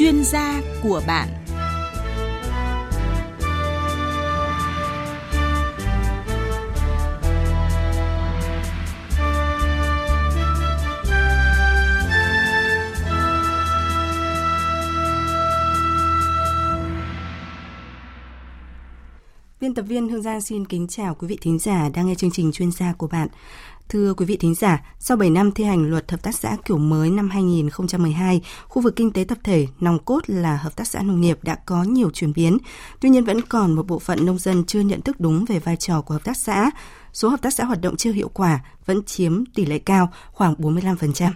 chuyên gia của bạn. Biên tập viên Hương Giang xin kính chào quý vị thính giả đang nghe chương trình chuyên gia của bạn. Thưa quý vị thính giả, sau 7 năm thi hành luật hợp tác xã kiểu mới năm 2012, khu vực kinh tế tập thể nòng cốt là hợp tác xã nông nghiệp đã có nhiều chuyển biến. Tuy nhiên vẫn còn một bộ phận nông dân chưa nhận thức đúng về vai trò của hợp tác xã. Số hợp tác xã hoạt động chưa hiệu quả vẫn chiếm tỷ lệ cao, khoảng 45%.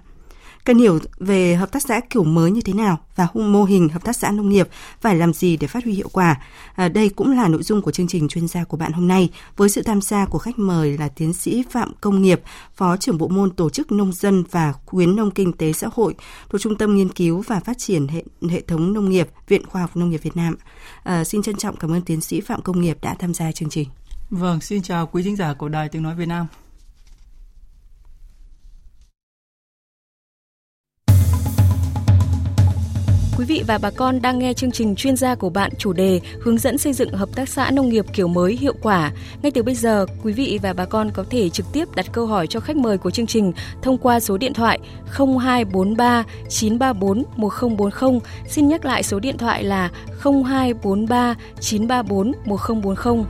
Cần hiểu về hợp tác xã kiểu mới như thế nào và mô hình hợp tác xã nông nghiệp phải làm gì để phát huy hiệu quả. À, đây cũng là nội dung của chương trình chuyên gia của bạn hôm nay với sự tham gia của khách mời là tiến sĩ Phạm Công Nghiệp, Phó trưởng bộ môn tổ chức nông dân và khuyến nông kinh tế xã hội thuộc Trung tâm Nghiên cứu và Phát triển hệ, hệ thống nông nghiệp, Viện Khoa học Nông nghiệp Việt Nam. À, xin trân trọng cảm ơn tiến sĩ Phạm Công Nghiệp đã tham gia chương trình. Vâng, xin chào quý khán giả của Đài Tiếng Nói Việt Nam. Quý vị và bà con đang nghe chương trình chuyên gia của bạn chủ đề hướng dẫn xây dựng hợp tác xã nông nghiệp kiểu mới hiệu quả. Ngay từ bây giờ, quý vị và bà con có thể trực tiếp đặt câu hỏi cho khách mời của chương trình thông qua số điện thoại 0243 934 1040. Xin nhắc lại số điện thoại là 0243 934 1040.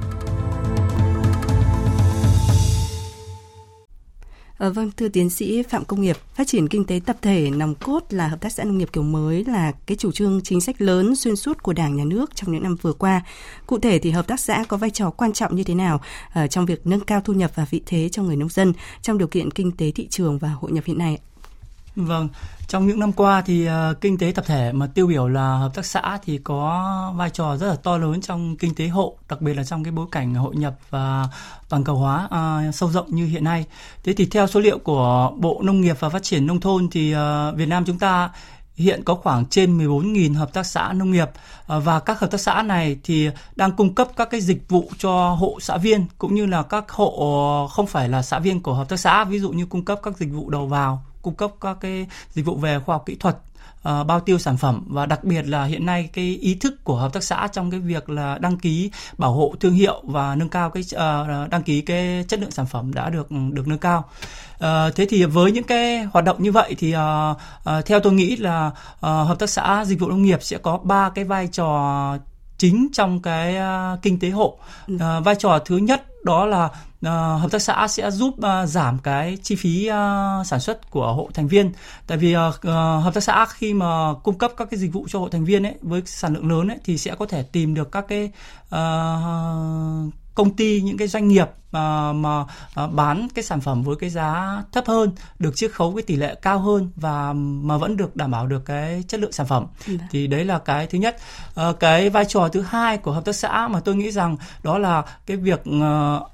À, vâng, thưa tiến sĩ Phạm Công Nghiệp, phát triển kinh tế tập thể nòng cốt là hợp tác xã nông nghiệp kiểu mới là cái chủ trương chính sách lớn xuyên suốt của Đảng nhà nước trong những năm vừa qua. Cụ thể thì hợp tác xã có vai trò quan trọng như thế nào uh, trong việc nâng cao thu nhập và vị thế cho người nông dân trong điều kiện kinh tế thị trường và hội nhập hiện nay? Vâng, trong những năm qua thì uh, kinh tế tập thể mà tiêu biểu là hợp tác xã thì có vai trò rất là to lớn trong kinh tế hộ, đặc biệt là trong cái bối cảnh hội nhập và toàn cầu hóa uh, sâu rộng như hiện nay. Thế thì theo số liệu của Bộ Nông nghiệp và Phát triển nông thôn thì uh, Việt Nam chúng ta hiện có khoảng trên 14.000 hợp tác xã nông nghiệp và các hợp tác xã này thì đang cung cấp các cái dịch vụ cho hộ xã viên cũng như là các hộ không phải là xã viên của hợp tác xã ví dụ như cung cấp các dịch vụ đầu vào cung cấp các cái dịch vụ về khoa học kỹ thuật uh, bao tiêu sản phẩm và đặc biệt là hiện nay cái ý thức của hợp tác xã trong cái việc là đăng ký bảo hộ thương hiệu và nâng cao cái uh, đăng ký cái chất lượng sản phẩm đã được được nâng cao. Uh, thế thì với những cái hoạt động như vậy thì uh, uh, theo tôi nghĩ là uh, hợp tác xã dịch vụ nông nghiệp sẽ có ba cái vai trò chính trong cái uh, kinh tế hộ. Uh, vai trò thứ nhất đó là uh, hợp tác xã sẽ giúp uh, giảm cái chi phí uh, sản xuất của hộ thành viên tại vì uh, uh, hợp tác xã khi mà cung cấp các cái dịch vụ cho hộ thành viên ấy với sản lượng lớn ấy thì sẽ có thể tìm được các cái uh, công ty những cái doanh nghiệp mà, mà à, bán cái sản phẩm với cái giá thấp hơn được chiết khấu cái tỷ lệ cao hơn và mà vẫn được đảm bảo được cái chất lượng sản phẩm ừ. thì đấy là cái thứ nhất à, cái vai trò thứ hai của hợp tác xã mà tôi nghĩ rằng đó là cái việc uh,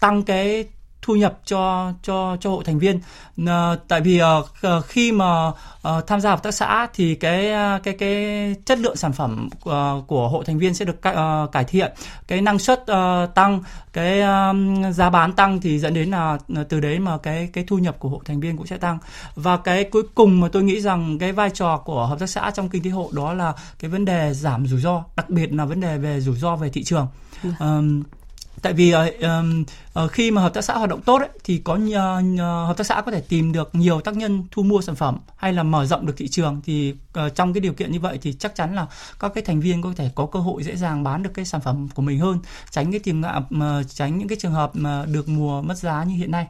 tăng cái thu nhập cho cho cho hộ thành viên. À, tại vì uh, khi mà uh, tham gia hợp tác xã thì cái cái cái chất lượng sản phẩm uh, của hộ thành viên sẽ được uh, cải thiện. Cái năng suất uh, tăng cái um, giá bán tăng thì dẫn đến là từ đấy mà cái cái thu nhập của hộ thành viên cũng sẽ tăng. Và cái cuối cùng mà tôi nghĩ rằng cái vai trò của hợp tác xã trong kinh tế hộ đó là cái vấn đề giảm rủi ro đặc biệt là vấn đề về rủi ro về thị trường. Um, tại vì uh, uh, khi mà hợp tác xã hoạt động tốt ấy, thì có uh, hợp tác xã có thể tìm được nhiều tác nhân thu mua sản phẩm hay là mở rộng được thị trường thì uh, trong cái điều kiện như vậy thì chắc chắn là các cái thành viên có thể có cơ hội dễ dàng bán được cái sản phẩm của mình hơn tránh cái tiền ngạ mà tránh những cái trường hợp mà được mùa mất giá như hiện nay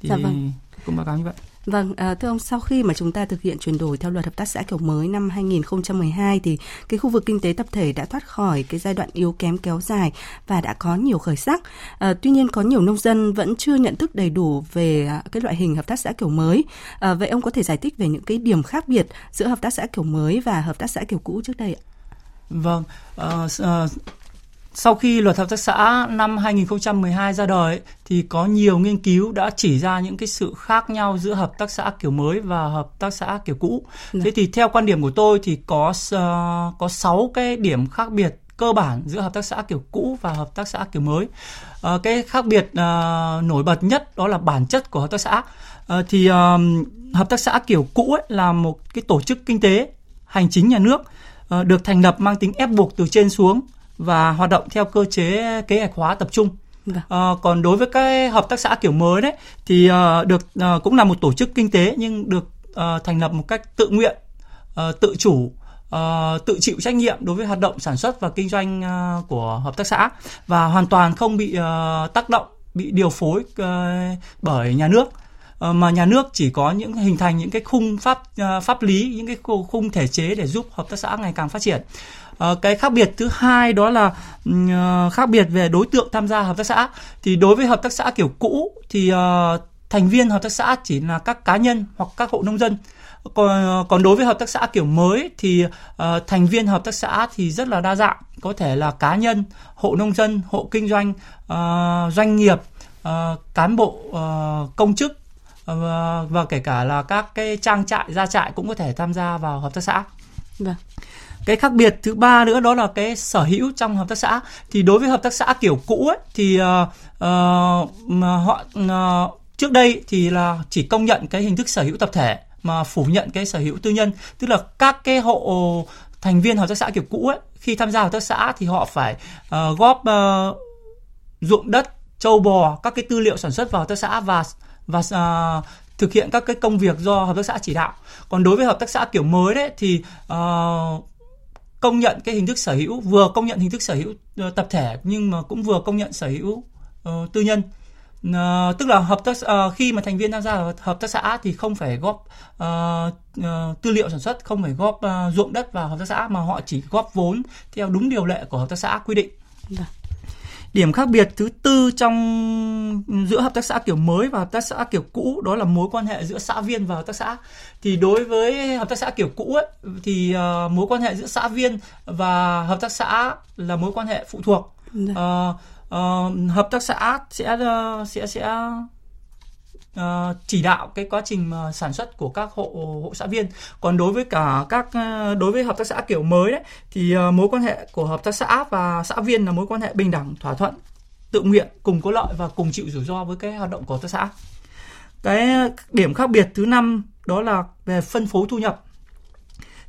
thì dạ vâng. cũng báo cáo như vậy Vâng, à, thưa ông, sau khi mà chúng ta thực hiện chuyển đổi theo luật hợp tác xã kiểu mới năm 2012 thì cái khu vực kinh tế tập thể đã thoát khỏi cái giai đoạn yếu kém kéo dài và đã có nhiều khởi sắc. À, tuy nhiên có nhiều nông dân vẫn chưa nhận thức đầy đủ về à, cái loại hình hợp tác xã kiểu mới. À, vậy ông có thể giải thích về những cái điểm khác biệt giữa hợp tác xã kiểu mới và hợp tác xã kiểu cũ trước đây ạ? Vâng, uh, uh, sau khi luật hợp tác xã năm 2012 ra đời thì có nhiều nghiên cứu đã chỉ ra những cái sự khác nhau giữa hợp tác xã kiểu mới và hợp tác xã kiểu cũ. Được. Dạ. Thế thì theo quan điểm của tôi thì có uh, có 6 cái điểm khác biệt cơ bản giữa hợp tác xã kiểu cũ và hợp tác xã kiểu mới. Uh, cái khác biệt uh, nổi bật nhất đó là bản chất của hợp tác xã. Uh, thì hợp tác xã kiểu cũ ấy là một cái tổ chức kinh tế hành chính nhà nước được thành lập mang tính ép buộc từ trên xuống và hoạt động theo cơ chế kế hoạch hóa tập trung. À, còn đối với cái hợp tác xã kiểu mới đấy thì uh, được uh, cũng là một tổ chức kinh tế nhưng được uh, thành lập một cách tự nguyện, uh, tự chủ uh, tự chịu trách nhiệm đối với hoạt động sản xuất và kinh doanh uh, của hợp tác xã và hoàn toàn không bị uh, tác động bị điều phối uh, bởi nhà nước. Mà nhà nước chỉ có những hình thành những cái khung pháp pháp lý những cái khung thể chế để giúp hợp tác xã ngày càng phát triển Ờ, cái khác biệt thứ hai đó là uh, khác biệt về đối tượng tham gia hợp tác xã. Thì đối với hợp tác xã kiểu cũ thì uh, thành viên hợp tác xã chỉ là các cá nhân hoặc các hộ nông dân. Còn còn đối với hợp tác xã kiểu mới thì uh, thành viên hợp tác xã thì rất là đa dạng. Có thể là cá nhân hộ nông dân hộ kinh doanh uh, doanh nghiệp uh, cán bộ uh, công chức uh, và kể cả là các cái trang trại gia trại cũng có thể tham gia vào hợp tác xã. Vâng cái khác biệt thứ ba nữa đó là cái sở hữu trong hợp tác xã. Thì đối với hợp tác xã kiểu cũ ấy, thì uh, uh, mà họ uh, trước đây thì là chỉ công nhận cái hình thức sở hữu tập thể mà phủ nhận cái sở hữu tư nhân. Tức là các cái hộ thành viên hợp tác xã kiểu cũ ấy khi tham gia hợp tác xã thì họ phải uh, góp uh, ruộng đất châu bò các cái tư liệu sản xuất vào hợp tác xã và và uh, thực hiện các cái công việc do hợp tác xã chỉ đạo. Còn đối với hợp tác xã kiểu mới đấy thì uh, công nhận cái hình thức sở hữu vừa công nhận hình thức sở hữu ờ, tập thể nhưng mà cũng vừa công nhận sở hữu uh, tư nhân Uh, tức là hợp tác uh, khi mà thành viên tham gia hợp tác xã thì không phải góp uh, uh, tư liệu sản xuất, không phải góp uh, ruộng đất vào hợp tác xã mà họ chỉ góp vốn theo đúng điều lệ của hợp tác xã quy định. Vâng. Điểm khác biệt thứ tư trong giữa hợp tác xã kiểu mới và hợp tác xã kiểu cũ đó là mối quan hệ giữa xã viên và hợp tác xã. Thì đối với hợp tác xã kiểu cũ ấy thì uh, mối quan hệ giữa xã viên và hợp tác xã là mối quan hệ phụ thuộc. Uh, uh, hợp tác xã sẽ uh, sẽ sẽ uh, chỉ đạo cái quá trình mà sản xuất của các hộ hộ xã viên. Còn đối với cả các uh, đối với hợp tác xã kiểu mới đấy thì uh, mối quan hệ của hợp tác xã và xã viên là mối quan hệ bình đẳng thỏa thuận tự nguyện cùng có lợi và cùng chịu rủi ro với cái hoạt động của hợp tác xã. Cái điểm khác biệt thứ năm đó là về phân phối thu nhập.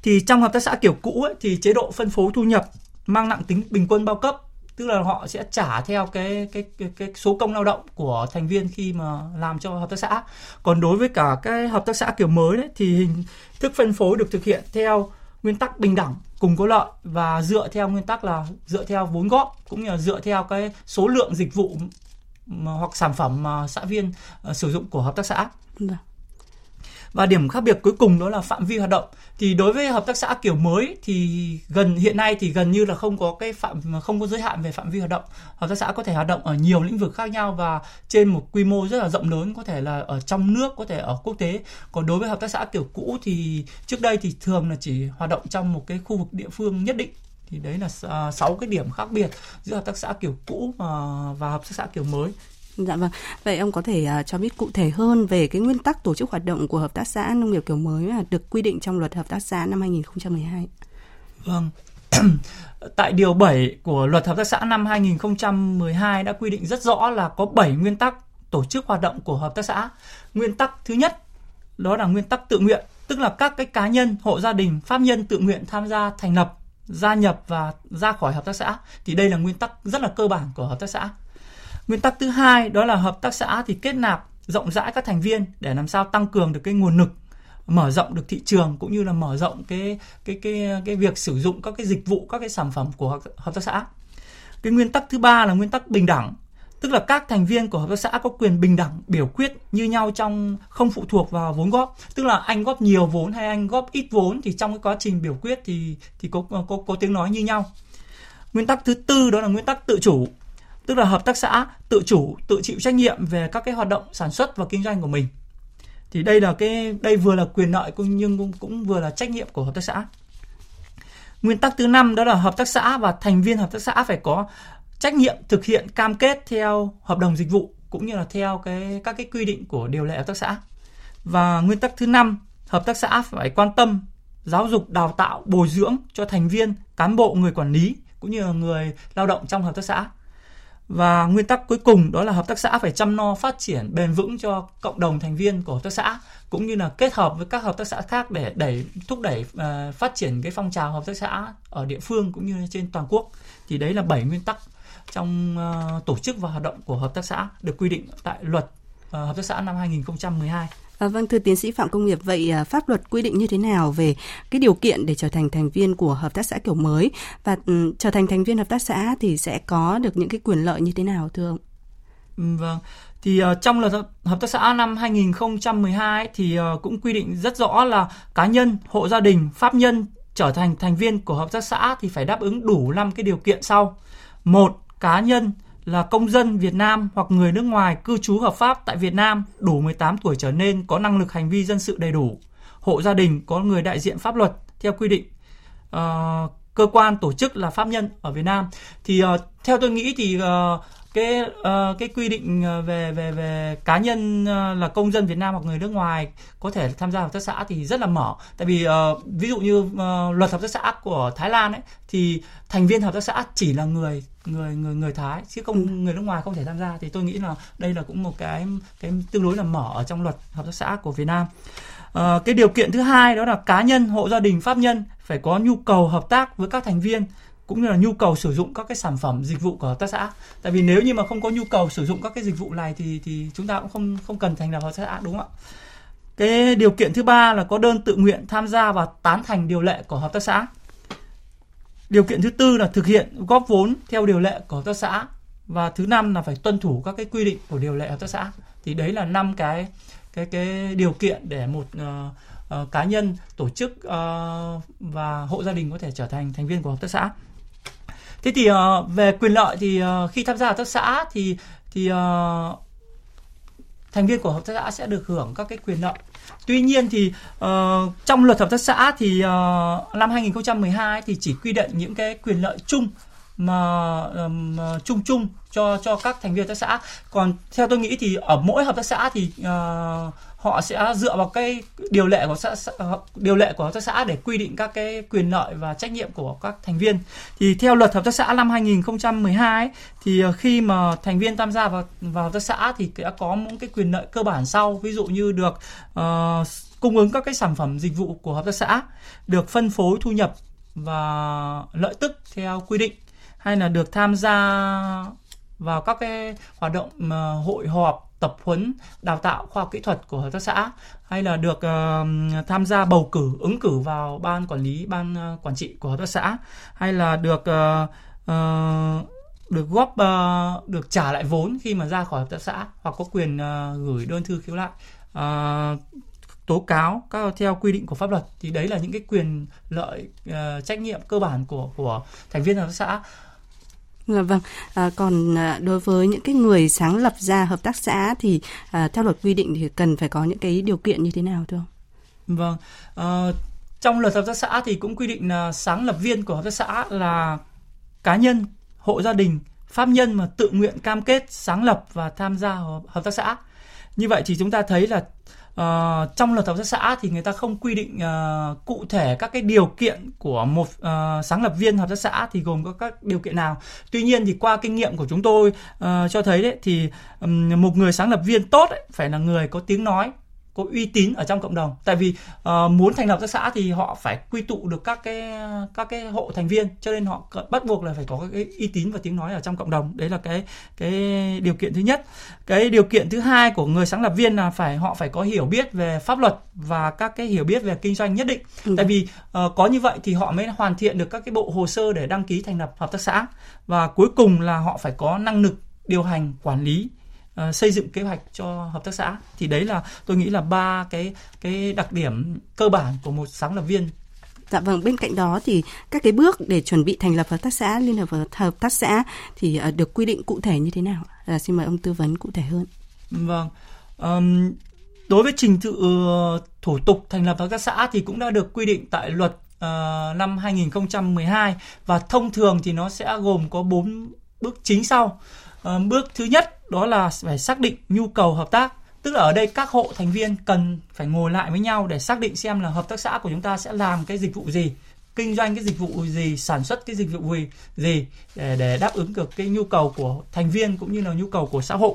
Thì trong hợp tác xã kiểu cũ ấy, thì chế độ phân phối thu nhập mang nặng tính bình quân bao cấp tức là họ sẽ trả theo cái cái cái, cái số công lao động của thành viên khi mà làm cho hợp tác xã còn đối với cả cái hợp tác xã kiểu mới đấy thì hình thức phân phối được thực hiện theo nguyên tắc bình đẳng cùng có lợi và dựa theo nguyên tắc là dựa theo vốn góp cũng như là dựa theo cái số lượng dịch vụ mà, hoặc sản phẩm mà xã viên uh, sử dụng của hợp tác xã. Vâng được. Và điểm khác biệt cuối cùng đó là phạm vi hoạt động. Thì đối với hợp tác xã kiểu mới thì gần hiện nay thì gần như là không có cái phạm không có giới hạn về phạm vi hoạt động. Hợp tác xã có thể hoạt động ở nhiều lĩnh vực khác nhau và trên một quy mô rất là rộng lớn, có thể là ở trong nước, có thể ở quốc tế. Còn đối với hợp tác xã kiểu cũ thì trước đây thì thường là chỉ hoạt động trong một cái khu vực địa phương nhất định thì đấy là à, sáu cái điểm khác biệt giữa hợp tác xã kiểu cũ à, và hợp tác xã kiểu mới Dạ vâng. Vậy ông có thể uh, cho biết cụ thể hơn về cái nguyên tắc tổ chức hoạt động của hợp tác xã nông nghiệp kiểu mới mà được quy định trong luật hợp tác xã năm 2012? Vâng. Tại điều 7 của luật hợp tác xã năm 2012 đã quy định rất rõ là có 7 nguyên tắc tổ chức hoạt động của hợp tác xã. Nguyên tắc thứ nhất đó là nguyên tắc tự nguyện, tức là các cái cá nhân, hộ gia đình, pháp nhân tự nguyện tham gia thành lập, gia nhập và ra khỏi hợp tác xã. Thì đây là nguyên tắc rất là cơ bản của hợp tác xã. Nguyên tắc thứ hai đó là hợp tác xã thì kết nạp rộng rãi các thành viên để làm sao tăng cường được cái nguồn lực mở rộng được thị trường cũng như là mở rộng cái cái cái cái việc sử dụng các cái dịch vụ các cái sản phẩm của hợp tác xã. Cái nguyên tắc thứ ba là nguyên tắc bình đẳng, tức là các thành viên của hợp tác xã có quyền bình đẳng biểu quyết như nhau trong không phụ thuộc vào vốn góp, tức là anh góp nhiều vốn hay anh góp ít vốn thì trong cái quá trình biểu quyết thì thì có có có tiếng nói như nhau. Nguyên tắc thứ tư đó là nguyên tắc tự chủ, tức là hợp tác xã tự chủ tự chịu trách nhiệm về các cái hoạt động sản xuất và kinh doanh của mình. Thì đây là cái đây vừa là quyền lợi cũng nhưng cũng, cũng vừa là trách nhiệm của hợp tác xã. Nguyên tắc thứ năm đó là hợp tác xã và thành viên hợp tác xã phải có trách nhiệm thực hiện cam kết theo hợp đồng dịch vụ cũng như là theo cái các cái quy định của điều lệ hợp tác xã. Và nguyên tắc thứ năm hợp tác xã phải quan tâm giáo dục đào tạo bồi dưỡng cho thành viên cán bộ người quản lý cũng như là người lao động trong hợp tác xã và nguyên tắc cuối cùng đó là hợp tác xã phải chăm no phát triển bền vững cho cộng đồng thành viên của hợp tác xã cũng như là kết hợp với các hợp tác xã khác để đẩy thúc đẩy uh, phát triển cái phong trào hợp tác xã ở địa phương cũng như trên toàn quốc thì đấy là bảy nguyên tắc trong uh, tổ chức và hoạt động của hợp tác xã được quy định tại luật uh, hợp tác xã năm 2012. À, vâng, thưa tiến sĩ Phạm Công Nghiệp, vậy à, pháp luật quy định như thế nào về cái điều kiện để trở thành thành viên của hợp tác xã kiểu mới và um, trở thành thành viên hợp tác xã thì sẽ có được những cái quyền lợi như thế nào thưa ông? Ừ, vâng, thì uh, trong luật hợp tác xã năm 2012 thì uh, cũng quy định rất rõ là cá nhân, hộ gia đình, pháp nhân trở thành thành viên của hợp tác xã thì phải đáp ứng đủ 5 cái điều kiện sau. Một, cá nhân là công dân Việt Nam hoặc người nước ngoài cư trú hợp pháp tại Việt Nam đủ 18 tuổi trở lên có năng lực hành vi dân sự đầy đủ. Hộ gia đình có người đại diện pháp luật theo quy định. Uh, cơ quan tổ chức là pháp nhân ở Việt Nam thì uh, theo tôi nghĩ thì uh, cái uh, cái quy định về về về cá nhân uh, là công dân Việt Nam hoặc người nước ngoài có thể tham gia hợp tác xã thì rất là mở tại vì uh, ví dụ như uh, luật hợp tác xã của Thái Lan ấy thì thành viên hợp tác xã chỉ là người người người người Thái chứ không ừ. người nước ngoài không thể tham gia thì tôi nghĩ là đây là cũng một cái cái tương đối là mở ở trong luật hợp tác xã của Việt Nam. À, cái điều kiện thứ hai đó là cá nhân hộ gia đình pháp nhân phải có nhu cầu hợp tác với các thành viên cũng như là nhu cầu sử dụng các cái sản phẩm dịch vụ của hợp tác xã. Tại vì nếu như mà không có nhu cầu sử dụng các cái dịch vụ này thì thì chúng ta cũng không không cần thành lập hợp tác xã đúng không ạ? Cái điều kiện thứ ba là có đơn tự nguyện tham gia và tán thành điều lệ của hợp tác xã. Điều kiện thứ tư là thực hiện góp vốn theo điều lệ của hợp tác xã và thứ năm là phải tuân thủ các cái quy định của điều lệ hợp tác xã. Thì đấy là năm cái cái cái điều kiện để một uh, uh, cá nhân, tổ chức uh, và hộ gia đình có thể trở thành thành viên của hợp tác xã. Thế thì uh, về quyền lợi thì uh, khi tham gia hợp tác xã thì thì uh, thành viên của hợp tác xã sẽ được hưởng các cái quyền lợi. Tuy nhiên thì uh, trong luật hợp tác xã thì uh, năm 2012 thì chỉ quy định những cái quyền lợi chung mà um, chung chung cho cho các thành viên hợp tác xã. Còn theo tôi nghĩ thì ở mỗi hợp tác xã thì uh, họ sẽ dựa vào cái điều lệ của xã, điều lệ của hợp tác xã để quy định các cái quyền lợi và trách nhiệm của các thành viên. Thì theo luật hợp tác xã năm 2012 ấy, thì ờ, khi mà thành viên tham gia vào vào hợp tác xã thì đã có những cái quyền lợi cơ bản sau, ví dụ như được uh, cung ứng các cái sản phẩm dịch vụ của hợp tác xã, được phân phối thu nhập và lợi tức theo quy định hay là được tham gia vào các cái hoạt động ờ, hội họp tập huấn đào tạo khoa học kỹ thuật của hợp tác xã hay là được uh, tham gia bầu cử ứng cử vào ban quản lý ban uh, quản trị của hợp tác xã hay là được uh, uh, được góp uh, được trả lại vốn khi mà ra khỏi hợp tác xã hoặc có quyền uh, gửi đơn thư khiếu lại uh, tố cáo các theo quy định của pháp luật. Thì đấy là những cái quyền lợi uh, trách nhiệm cơ bản của của thành viên hợp tác xã. Dạ vâng, à, còn à, đối với những cái người sáng lập ra hợp tác xã thì à, theo luật quy định thì cần phải có những cái điều kiện như thế nào thưa ông? Vâng, à, trong luật hợp tác xã thì cũng quy định là sáng lập viên của hợp tác xã là cá nhân, hộ gia đình, pháp nhân mà tự nguyện cam kết sáng lập và tham gia hợp tác xã. Như vậy thì chúng ta thấy là uh, trong luật hợp tác xã thì người ta không quy định uh, cụ thể các cái điều kiện của một uh, sáng lập viên hợp tác xã thì gồm có các điều kiện nào. Tuy nhiên thì qua kinh nghiệm của chúng tôi uh, cho thấy đấy thì um, một người sáng lập viên tốt ấy, phải là người có tiếng nói có uy tín ở trong cộng đồng. Tại vì uh, muốn thành lập tác xã thì họ phải quy tụ được các cái các cái hộ thành viên cho nên họ bắt buộc là phải có cái uy tín và tiếng nói ở trong cộng đồng. Đấy là cái cái điều kiện thứ nhất. Cái điều kiện thứ hai của người sáng lập viên là phải họ phải có hiểu biết về pháp luật và các cái hiểu biết về kinh doanh nhất định. Ừ. tại vì uh, có như vậy thì họ mới hoàn thiện được các cái bộ hồ sơ để đăng ký thành lập hợp tác xã. Và cuối cùng là họ phải có năng lực điều hành quản lý uh, xây dựng kế hoạch cho hợp tác xã thì đấy là tôi nghĩ là ba cái cái đặc điểm cơ bản của một sáng lập viên Dạ vâng, bên cạnh đó thì các cái bước để chuẩn bị thành lập hợp tác xã, liên hợp hợp tác xã thì uh, được quy định cụ thể như thế nào? À, xin mời ông tư vấn cụ thể hơn. Vâng, um, đối với trình tự uh, thủ tục thành lập hợp tác xã thì cũng đã được quy định tại luật uh, năm 2012 và thông thường thì nó sẽ gồm có bốn bước chính sau. Ờ, bước thứ nhất đó là phải xác định nhu cầu hợp tác. Tức là ở đây các hộ thành viên cần phải ngồi lại với nhau để xác định xem là hợp tác xã của chúng ta sẽ làm cái dịch vụ gì kinh doanh cái dịch vụ gì sản xuất cái dịch vụ gì gì để để đáp ứng được cái nhu cầu của thành viên cũng như là nhu cầu của xã hội.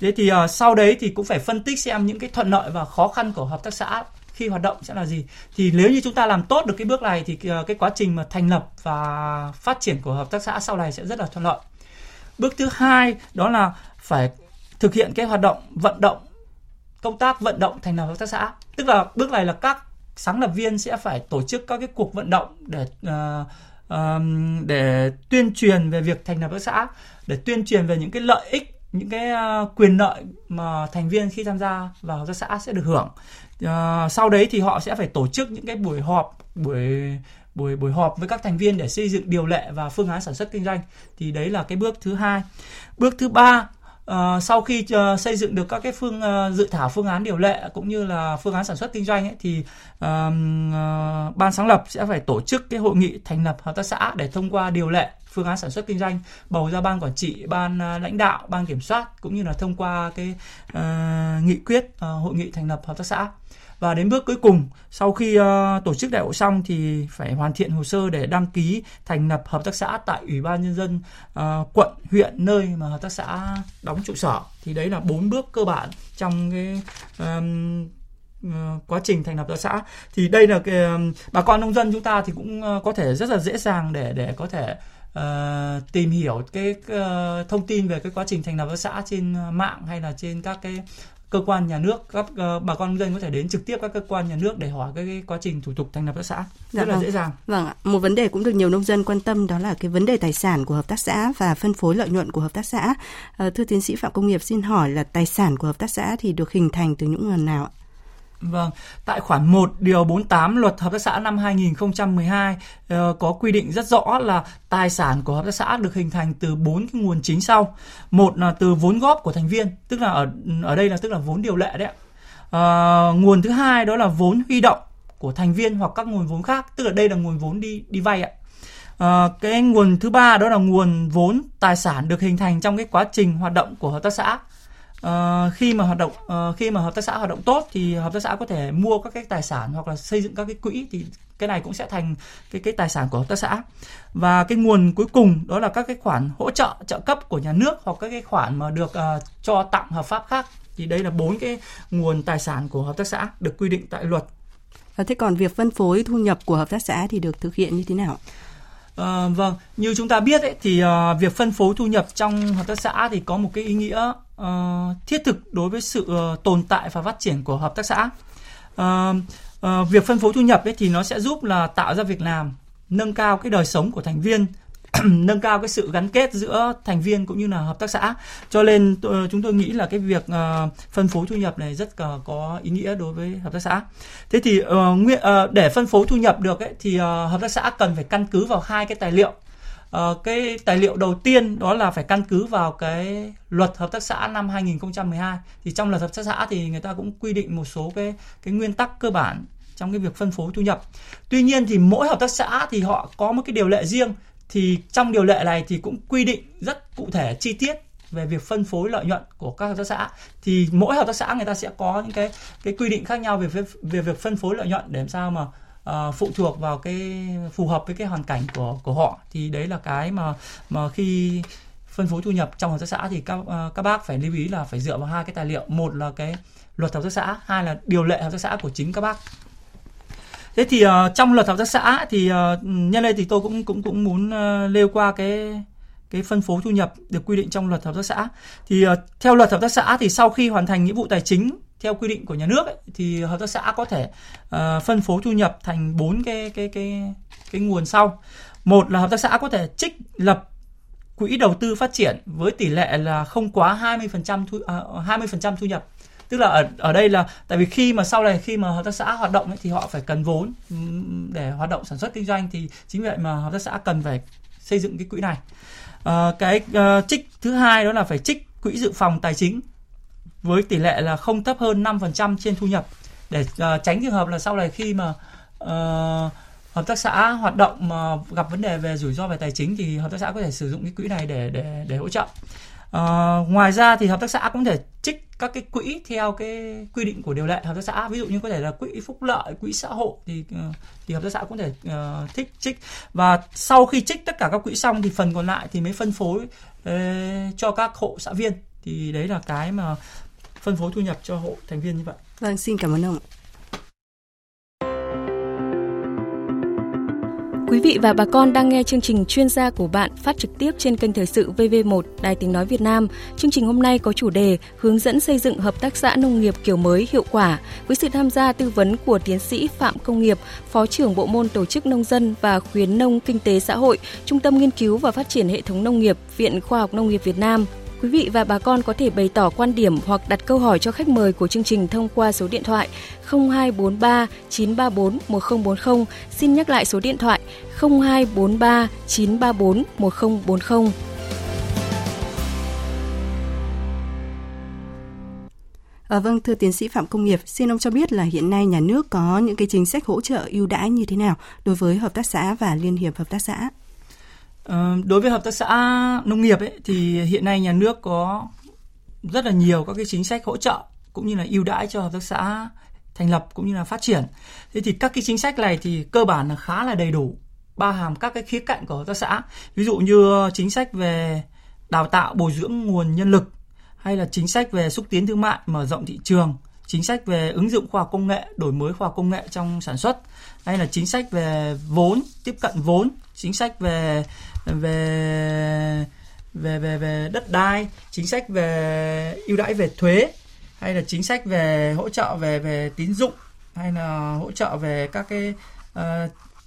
Thế thì uh, sau đấy thì cũng phải phân tích xem những cái thuận lợi và khó khăn của hợp tác xã khi hoạt động sẽ là gì. Thì nếu như chúng ta làm tốt được cái bước này thì uh, cái quá trình mà thành lập và phát triển của hợp tác xã sau này sẽ rất là thuận lợi bước thứ hai đó là phải thực hiện cái hoạt động vận động công tác vận động thành lập hợp tác xã. Tức là bước này là các sáng lập viên sẽ phải tổ chức các cái cuộc vận động để uh, um, để tuyên truyền về việc thành lập hợp tác xã để tuyên truyền về những cái lợi ích những cái uh, quyền lợi mà thành viên khi tham gia vào hợp tác xã sẽ được hưởng. Uh, sau đấy thì họ sẽ phải tổ chức những cái buổi họp buổi buổi buổi họp với các thành viên để xây dựng điều lệ và phương án sản xuất kinh doanh. Thì đấy là cái bước thứ hai. Bước thứ ba Uh, sau khi uh, xây dựng được các cái phương uh, dự thảo phương án điều lệ cũng như là phương án sản xuất kinh doanh ấy, thì uh, uh, ban sáng lập sẽ phải tổ chức cái hội nghị thành lập hợp tác xã để thông qua điều lệ phương án sản xuất kinh doanh bầu ra ban quản trị ban uh, lãnh đạo ban kiểm soát cũng như là thông qua cái uh, nghị quyết uh, hội nghị thành lập hợp tác xã và đến bước cuối cùng sau khi uh, tổ chức đại hội xong thì phải hoàn thiện hồ sơ để đăng ký thành lập hợp tác xã tại ủy ban nhân dân uh, quận huyện nơi mà hợp tác xã đóng trụ sở. Thì đấy là bốn bước cơ bản trong cái um, quá trình thành lập hợp tác xã. Thì đây là cái bà con nông dân chúng ta thì cũng có thể rất là dễ dàng để để có thể uh, tìm hiểu cái uh, thông tin về cái quá trình thành lập hợp tác xã trên mạng hay là trên các cái cơ quan nhà nước các uh, bà con nông dân có thể đến trực tiếp các cơ quan nhà nước để hỏi cái, cái quá trình thủ tục thành lập hợp tác xã dạ rất vâng. là dễ dàng. Vâng ạ. Một vấn đề cũng được nhiều nông dân quan tâm đó là cái vấn đề tài sản của hợp tác xã và phân phối lợi nhuận của hợp tác xã. Uh, thưa tiến sĩ Phạm Công nghiệp xin hỏi là tài sản của hợp tác xã thì được hình thành từ những nguồn nào ạ? Vâng, tại khoản 1 điều 48 luật hợp tác xã năm 2012 ờ, có quy định rất rõ là tài sản của hợp tác xã được hình thành từ bốn cái nguồn chính sau. Một là từ vốn góp của thành viên, tức là ở ở đây là tức là vốn điều lệ đấy ạ. À, nguồn thứ hai đó là vốn huy động của thành viên hoặc các nguồn vốn khác, tức là đây là nguồn vốn đi đi vay ạ. À, cái nguồn thứ ba đó là nguồn vốn tài sản được hình thành trong cái quá trình hoạt động của hợp tác xã uh, khi mà hoạt động uh, khi mà hợp tác xã hoạt động tốt thì hợp tác xã có thể mua các cái tài sản hoặc là xây dựng các cái quỹ thì cái này cũng sẽ thành cái cái tài sản của hợp tác xã và cái nguồn cuối cùng đó là các cái khoản hỗ trợ trợ cấp của nhà nước hoặc các cái khoản mà được uh, cho tặng hợp pháp khác thì đây là bốn cái nguồn tài sản của hợp tác xã được quy định tại luật. thế còn việc phân phối thu nhập của hợp tác xã thì được thực hiện như thế nào? À, vâng, như chúng ta biết ấy, thì uh, việc phân phối thu nhập trong hợp tác xã thì có một cái ý nghĩa Ờ, thiết thực đối với sự uh, tồn tại và phát triển của hợp tác xã. Uh, uh, việc phân phối thu nhập ấy thì nó sẽ giúp là tạo ra việc làm, nâng cao cái đời sống của thành viên nâng cao cái sự gắn kết giữa thành viên cũng như là hợp tác xã. Cho nên chúng tôi nghĩ là cái việc uh, phân phối thu nhập này rất uh, có ý nghĩa đối với hợp tác xã. Thế thì uh, nguyện, uh, để phân phối thu nhập được ấy, thì uh, hợp tác xã cần phải căn cứ vào hai cái tài liệu. Uh, cái tài liệu đầu tiên đó là phải căn cứ vào cái luật hợp tác xã năm 2012 thì trong luật hợp tác xã thì người ta cũng quy định một số cái cái nguyên tắc cơ bản trong cái việc phân phối thu nhập. Tuy nhiên thì mỗi hợp tác xã thì họ có một cái điều lệ riêng. Thì trong điều lệ này thì cũng quy định rất cụ thể chi tiết về việc phân phối lợi nhuận của các hợp tác xã. Thì mỗi hợp tác xã người ta sẽ có những cái cái quy định khác nhau về về việc phân phối lợi nhuận để làm sao mà uh, phụ thuộc vào cái phù hợp với cái hoàn cảnh của của họ. Thì đấy là cái mà mà khi phân phối thu nhập trong hợp tác xã thì các uh, các bác phải lưu ý là phải dựa vào hai cái tài liệu. Một là cái luật hợp tác xã hai là điều lệ hợp tác xã của chính các bác. Thế thì uh, trong luật hợp tác xã thì uh, nhân đây thì tôi cũng cũng cũng muốn uh, nêu qua cái cái phân phối thu nhập được quy định trong luật hợp tác xã. Thì uh, theo luật hợp tác xã thì sau khi hoàn thành nghĩa vụ tài chính theo quy định của nhà nước ấy, thì hợp tác xã có thể uh, phân phối thu nhập thành bốn cái cái cái cái nguồn sau. Một là hợp tác xã có thể trích lập quỹ đầu tư phát triển với tỷ lệ là không quá 20% thu à, uh, 20% thu nhập. Tức là ở ở đây là tại vì khi mà sau này khi mà hợp tác xã hoạt động ấy, thì họ phải cần vốn ừ, để hoạt động sản xuất kinh doanh thì chính vì vậy mà hợp tác xã cần phải xây dựng cái quỹ này. À, cái uh, trích thứ hai đó là phải trích quỹ dự phòng tài chính với tỷ lệ là không thấp hơn 5% trên thu nhập. Để uh, tránh trường hợp là sau này khi mà uh, hợp tác xã hoạt động mà gặp vấn đề về rủi ro về tài chính thì hợp tác xã có thể sử dụng cái quỹ này để để để hỗ trợ. Uh, ngoài ra thì hợp tác xã cũng thể trích các cái quỹ theo cái quy định của điều lệ hợp tác xã. Ví dụ như có thể là quỹ phúc lợi quỹ xã hội thì uh, thì hợp tác xã cũng thể uh, thích trích. Và sau khi trích tất cả các quỹ xong thì phần còn lại thì mới phân phối uh, cho các hộ xã viên. Thì đấy là cái mà phân phối thu nhập cho hộ thành viên như vậy. Vâng, xin cảm ơn ông. Quý vị và bà con đang nghe chương trình chuyên gia của bạn phát trực tiếp trên kênh Thời sự VV1 Đài Tiếng Nói Việt Nam. Chương trình hôm nay có chủ đề hướng dẫn xây dựng hợp tác xã nông nghiệp kiểu mới hiệu quả với sự tham gia tư vấn của tiến sĩ Phạm Công Nghiệp, Phó trưởng Bộ môn Tổ chức Nông dân và Khuyến nông Kinh tế Xã hội, Trung tâm Nghiên cứu và Phát triển Hệ thống Nông nghiệp, Viện Khoa học Nông nghiệp Việt Nam. Quý vị và bà con có thể bày tỏ quan điểm hoặc đặt câu hỏi cho khách mời của chương trình thông qua số điện thoại 0243 934 1040. Xin nhắc lại số điện thoại 0243 934 1040. À, vâng, thưa tiến sĩ Phạm Công Nghiệp, xin ông cho biết là hiện nay nhà nước có những cái chính sách hỗ trợ ưu đãi như thế nào đối với hợp tác xã và liên hiệp hợp tác xã? Ờ, đối với hợp tác xã nông nghiệp ấy, thì hiện nay nhà nước có rất là nhiều các cái chính sách hỗ trợ cũng như là ưu đãi cho hợp tác xã thành lập cũng như là phát triển. Thế thì các cái chính sách này thì cơ bản là khá là đầy đủ, bao hàm các cái khía cạnh của hợp tác xã. Ví dụ như chính sách về đào tạo bồi dưỡng nguồn nhân lực hay là chính sách về xúc tiến thương mại, mở rộng thị trường, chính sách về ứng dụng khoa học công nghệ, đổi mới khoa học công nghệ trong sản xuất, hay là chính sách về vốn, tiếp cận vốn, chính sách về về về về về đất đai chính sách về ưu đãi về thuế hay là chính sách về hỗ trợ về về tín dụng hay là hỗ trợ về các cái uh,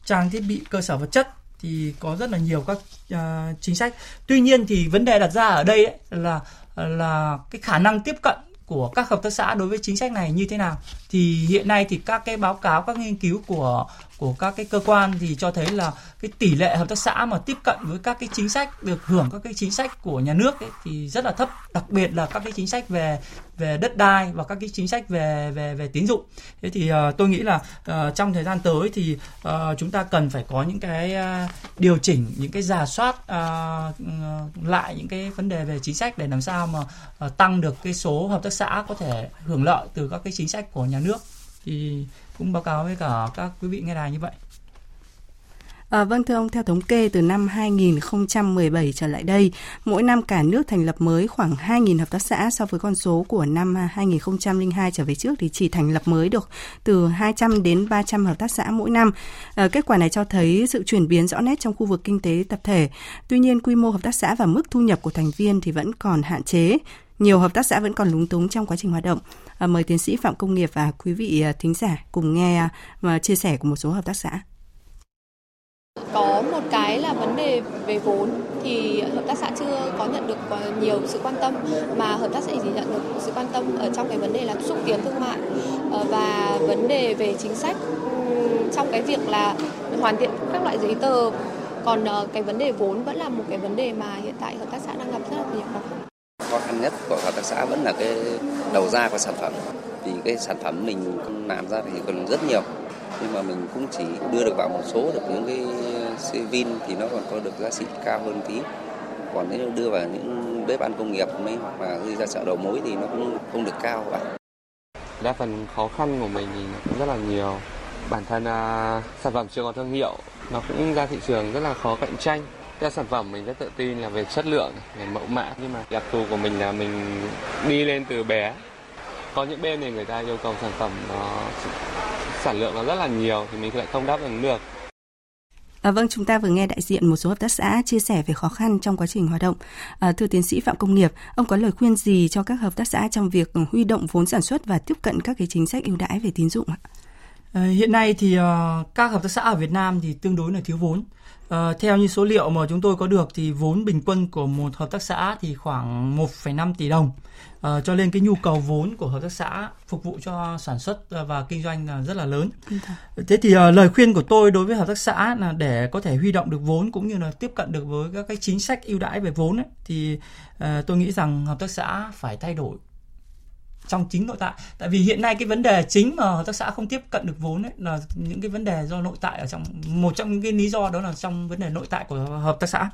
trang thiết bị cơ sở vật chất thì có rất là nhiều các uh, chính sách. Tuy nhiên thì vấn đề đặt ra ở đây ấy là là cái khả năng tiếp cận của các hợp tác xã đối với chính sách này như thế nào? Thì hiện nay thì các cái báo cáo các nghiên cứu của của các cái cơ quan thì cho thấy là cái tỷ lệ hợp tác xã mà tiếp cận với các cái chính sách được hưởng các cái chính sách của nhà nước ấy, thì rất là thấp đặc biệt là các cái chính sách về về đất đai và các cái chính sách về về về tín dụng. Thế thì uh, tôi nghĩ là uh, trong thời gian tới thì uh, chúng ta cần phải có những cái uh, điều chỉnh những cái giả soát uh, lại những cái vấn đề về chính sách để làm sao mà uh, tăng được cái số hợp tác xã có thể hưởng lợi từ các cái chính sách của nhà nước thì cũng báo cáo với cả các quý vị nghe đài như vậy. À, vâng thưa ông, theo thống kê từ năm 2017 trở lại đây, mỗi năm cả nước thành lập mới khoảng 2.000 hợp tác xã so với con số của năm 2002 trở về trước thì chỉ thành lập mới được từ 200 đến 300 hợp tác xã mỗi năm. À, kết quả này cho thấy sự chuyển biến rõ nét trong khu vực kinh tế tập thể. Tuy nhiên, quy mô hợp tác xã và mức thu nhập của thành viên thì vẫn còn hạn chế. Nhiều hợp tác xã vẫn còn lúng túng trong quá trình hoạt động. À, mời tiến sĩ Phạm Công Nghiệp và quý vị à, thính giả cùng nghe à, và chia sẻ của một số hợp tác xã. Có một cái là vấn đề về vốn thì hợp tác xã chưa có nhận được à, nhiều sự quan tâm mà hợp tác xã chỉ nhận được sự quan tâm ở trong cái vấn đề là xúc tiến thương mại ờ, và vấn đề về chính sách trong cái việc là hoàn thiện các loại giấy tờ còn ờ, cái vấn đề vốn vẫn là một cái vấn đề mà hiện tại hợp tác xã đang gặp rất là nhiều khó khăn khó khăn nhất của hợp tác xã vẫn là cái đầu ra của sản phẩm. Thì cái sản phẩm mình làm ra thì còn rất nhiều. Nhưng mà mình cũng chỉ đưa được vào một số được những cái xe vin thì nó còn có được giá trị cao hơn tí. Còn nếu đưa vào những bếp ăn công nghiệp mấy hoặc là đi ra chợ đầu mối thì nó cũng không được cao vậy đa phần khó khăn của mình thì cũng rất là nhiều. Bản thân uh, sản phẩm chưa có thương hiệu nó cũng ra thị trường rất là khó cạnh tranh cái sản phẩm mình rất tự tin là về chất lượng, về mẫu mã nhưng mà đặc thù của mình là mình đi lên từ bé. Có những bên thì người ta yêu cầu sản phẩm nó sản lượng nó rất là nhiều thì mình lại không đáp ứng được. À, vâng, chúng ta vừa nghe đại diện một số hợp tác xã chia sẻ về khó khăn trong quá trình hoạt động. À, thưa tiến sĩ Phạm Công Nghiệp, ông có lời khuyên gì cho các hợp tác xã trong việc huy động vốn sản xuất và tiếp cận các cái chính sách ưu đãi về tín dụng ạ? À, hiện nay thì uh, các hợp tác xã ở Việt Nam thì tương đối là thiếu vốn. À, theo như số liệu mà chúng tôi có được thì vốn bình quân của một hợp tác xã thì khoảng 1,5 tỷ đồng. À, cho nên cái nhu cầu vốn của hợp tác xã phục vụ cho sản xuất và kinh doanh là rất là lớn. Thế thì uh, lời khuyên của tôi đối với hợp tác xã là để có thể huy động được vốn cũng như là tiếp cận được với các cái chính sách ưu đãi về vốn ấy, thì uh, tôi nghĩ rằng hợp tác xã phải thay đổi trong chính nội tại. Tại vì hiện nay cái vấn đề chính mà hợp tác xã không tiếp cận được vốn ấy là những cái vấn đề do nội tại ở trong, một trong những cái lý do đó là trong vấn đề nội tại của hợp tác xã.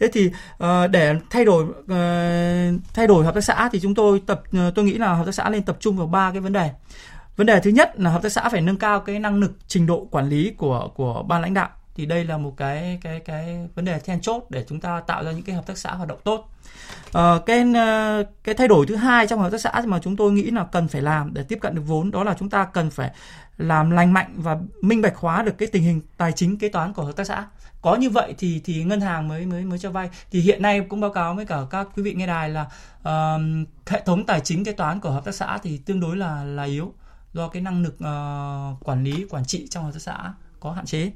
Thế thì ờ, để thay đổi ờ, thay đổi hợp tác xã thì chúng tôi tập ờ, tôi nghĩ là hợp tác xã nên tập trung vào ba cái vấn đề. Vấn đề thứ nhất là hợp tác xã phải nâng cao cái năng lực trình độ quản lý của của ban lãnh đạo thì đây là một cái cái cái vấn đề then chốt để chúng ta tạo ra những cái hợp tác xã hoạt động tốt. Uh, cái ờ, cái thay đổi thứ hai trong hợp tác xã mà chúng tôi nghĩ là cần phải làm để tiếp cận được vốn đó là chúng ta cần phải làm lành mạnh và minh bạch hóa được cái tình hình tài chính kế toán của hợp tác xã. Có như vậy thì thì ngân hàng mới mới mới cho vay. Thì hiện nay cũng báo cáo với cả các quý vị nghe đài là uh, hệ thống tài chính kế toán của hợp tác xã thì tương đối là là yếu do cái năng lực uh, quản lý quản trị trong hợp tác xã có hạn chế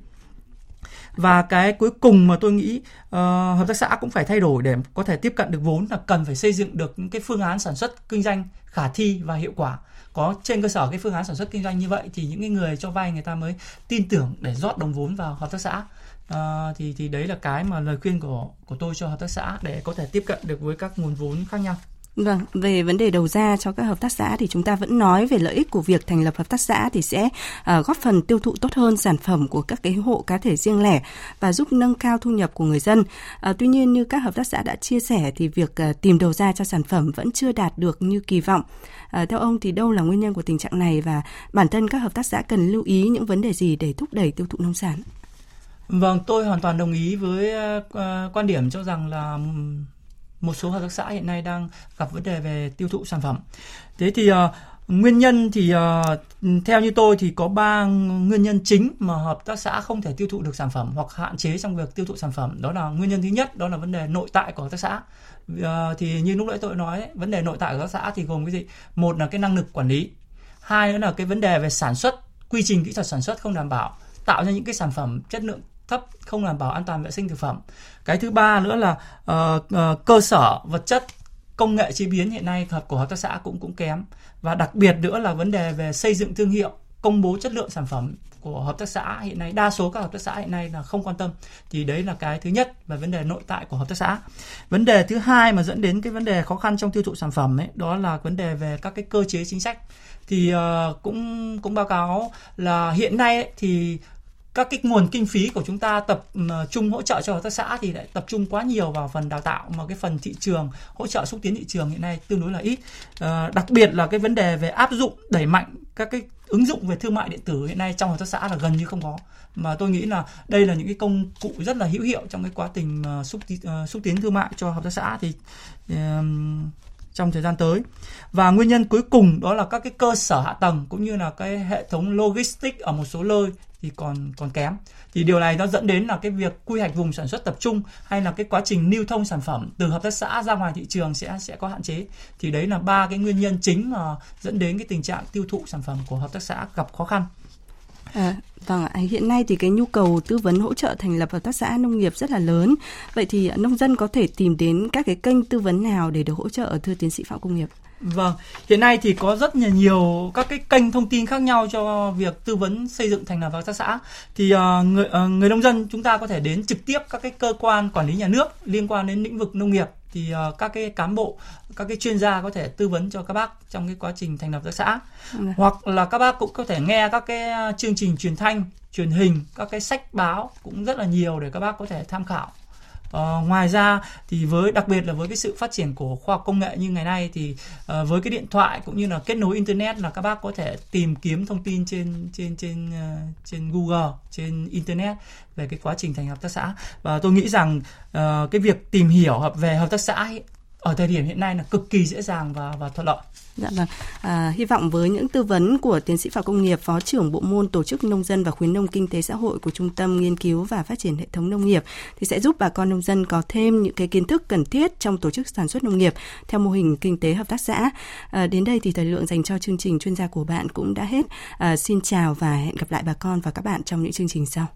và cái cuối cùng mà tôi nghĩ uh, hợp tác xã cũng phải thay đổi để có thể tiếp cận được vốn là cần phải xây dựng được những cái phương án sản xuất kinh doanh khả thi và hiệu quả có trên cơ sở cái phương án sản xuất kinh doanh như vậy thì những cái người cho vay người ta mới tin tưởng để rót đồng vốn vào hợp tác xã à, thì thì đấy là cái mà lời khuyên của của tôi cho hợp tác xã để có thể tiếp cận được với các nguồn vốn khác nhau. Vâng, về vấn đề đầu ra cho các hợp tác xã thì chúng ta vẫn nói về lợi ích của việc thành lập hợp tác xã thì sẽ uh, góp phần tiêu thụ tốt hơn sản phẩm của các cái hộ cá thể riêng lẻ và giúp nâng cao thu nhập của người dân. Uh, tuy nhiên như các hợp tác xã đã chia sẻ thì việc uh, tìm đầu ra cho sản phẩm vẫn chưa đạt được như kỳ vọng. Uh, theo ông thì đâu là nguyên nhân của tình trạng này và bản thân các hợp tác xã cần lưu ý những vấn đề gì để thúc đẩy tiêu thụ nông sản? Vâng, tôi hoàn toàn đồng ý với uh, quan điểm cho rằng là một số hợp tác xã hiện nay đang gặp vấn đề về tiêu thụ sản phẩm. Thế thì uh, nguyên nhân thì uh, theo như tôi thì có ba nguyên nhân chính mà hợp tác xã không thể tiêu thụ được sản phẩm hoặc hạn chế trong việc tiêu thụ sản phẩm. Đó là nguyên nhân thứ nhất đó là vấn đề nội tại của hợp tác xã. Uh, thì như lúc nãy tôi nói ấy, vấn đề nội tại của hợp tác xã thì gồm cái gì? Một là cái năng lực quản lý, hai nữa là cái vấn đề về sản xuất, quy trình kỹ thuật sản xuất không đảm bảo, tạo ra những cái sản phẩm chất lượng thấp không đảm bảo an toàn vệ sinh thực phẩm. Cái thứ ba nữa là uh, uh, cơ sở vật chất công nghệ chế biến hiện nay hợp của hợp tác xã cũng cũng kém. Và đặc biệt nữa là vấn đề về xây dựng thương hiệu công bố chất lượng sản phẩm của hợp tác xã hiện nay. Đa số các hợp tác xã hiện nay là không quan tâm. Thì đấy là cái thứ nhất về vấn đề nội tại của hợp tác xã. Vấn đề thứ hai mà dẫn đến cái vấn đề khó khăn trong tiêu thụ sản phẩm ấy đó là vấn đề về các cái cơ chế chính sách. Thì uh, cũng cũng báo cáo là hiện nay ấy, thì các cái nguồn kinh phí của chúng ta tập ừ, trung hỗ trợ cho hợp tác xã thì lại tập trung quá nhiều vào phần đào tạo mà cái phần thị trường hỗ trợ xúc tiến thị trường hiện nay tương đối là ít. À, đặc biệt là cái vấn đề về áp dụng đẩy mạnh các cái ứng dụng về thương mại điện tử hiện nay trong hợp tác xã là gần như không có. Mà tôi nghĩ là đây là những cái công cụ rất là hữu hiệu trong cái quá trình ờ, xúc ờ, xúc tiến thương mại cho hợp tác xã thì uh, trong thời gian tới. Và nguyên nhân cuối cùng đó là các cái cơ sở hạ tầng cũng như là cái hệ thống logistics ở một số nơi thì còn còn kém. Thì điều này nó dẫn đến là cái việc quy hoạch vùng sản xuất tập trung hay là cái quá trình lưu thông sản phẩm từ hợp tác xã ra ngoài thị trường sẽ sẽ có hạn chế. Thì đấy là ba cái nguyên nhân chính mà dẫn đến cái tình trạng tiêu thụ sản phẩm của hợp tác xã gặp khó khăn. À, vâng ạ, hiện nay thì cái nhu cầu tư vấn hỗ trợ thành lập hợp tác xã nông nghiệp rất là lớn. Vậy thì nông dân có thể tìm đến các cái kênh tư vấn nào để được hỗ trợ thưa tiến sĩ Phạm Công nghiệp? Vâng, hiện nay thì có rất là nhiều các cái kênh thông tin khác nhau cho việc tư vấn xây dựng thành lập hợp tác xã. Thì uh, người uh, người nông dân chúng ta có thể đến trực tiếp các cái cơ quan quản lý nhà nước liên quan đến lĩnh vực nông nghiệp thì uh, các cái cán bộ các cái chuyên gia có thể tư vấn cho các bác trong cái quá trình thành lập hợp tác xã ừ. hoặc là các bác cũng có thể nghe các cái chương trình truyền thanh truyền hình các cái sách báo cũng rất là nhiều để các bác có thể tham khảo Uh, ngoài ra thì với đặc biệt là với cái sự phát triển của khoa học công nghệ như ngày nay thì uh, với cái điện thoại cũng như là kết nối internet là các bác có thể tìm kiếm thông tin trên trên trên uh, trên Google trên internet về cái quá trình thành hợp tác xã. Và tôi nghĩ rằng uh, cái việc tìm hiểu hợp về hợp tác xã ấy, ở thời điểm hiện nay là cực kỳ dễ dàng và và thuận lợi. Dạ vâng. À, hy vọng với những tư vấn của tiến sĩ Phạm Công nghiệp, Phó trưởng Bộ môn Tổ chức Nông dân và Khuyến nông Kinh tế Xã hội của Trung tâm Nghiên cứu và Phát triển Hệ thống Nông nghiệp thì sẽ giúp bà con nông dân có thêm những cái kiến thức cần thiết trong tổ chức sản xuất nông nghiệp theo mô hình kinh tế hợp tác xã. À, đến đây thì thời lượng dành cho chương trình chuyên gia của bạn cũng đã hết. À, xin chào và hẹn gặp lại bà con và các bạn trong những chương trình sau.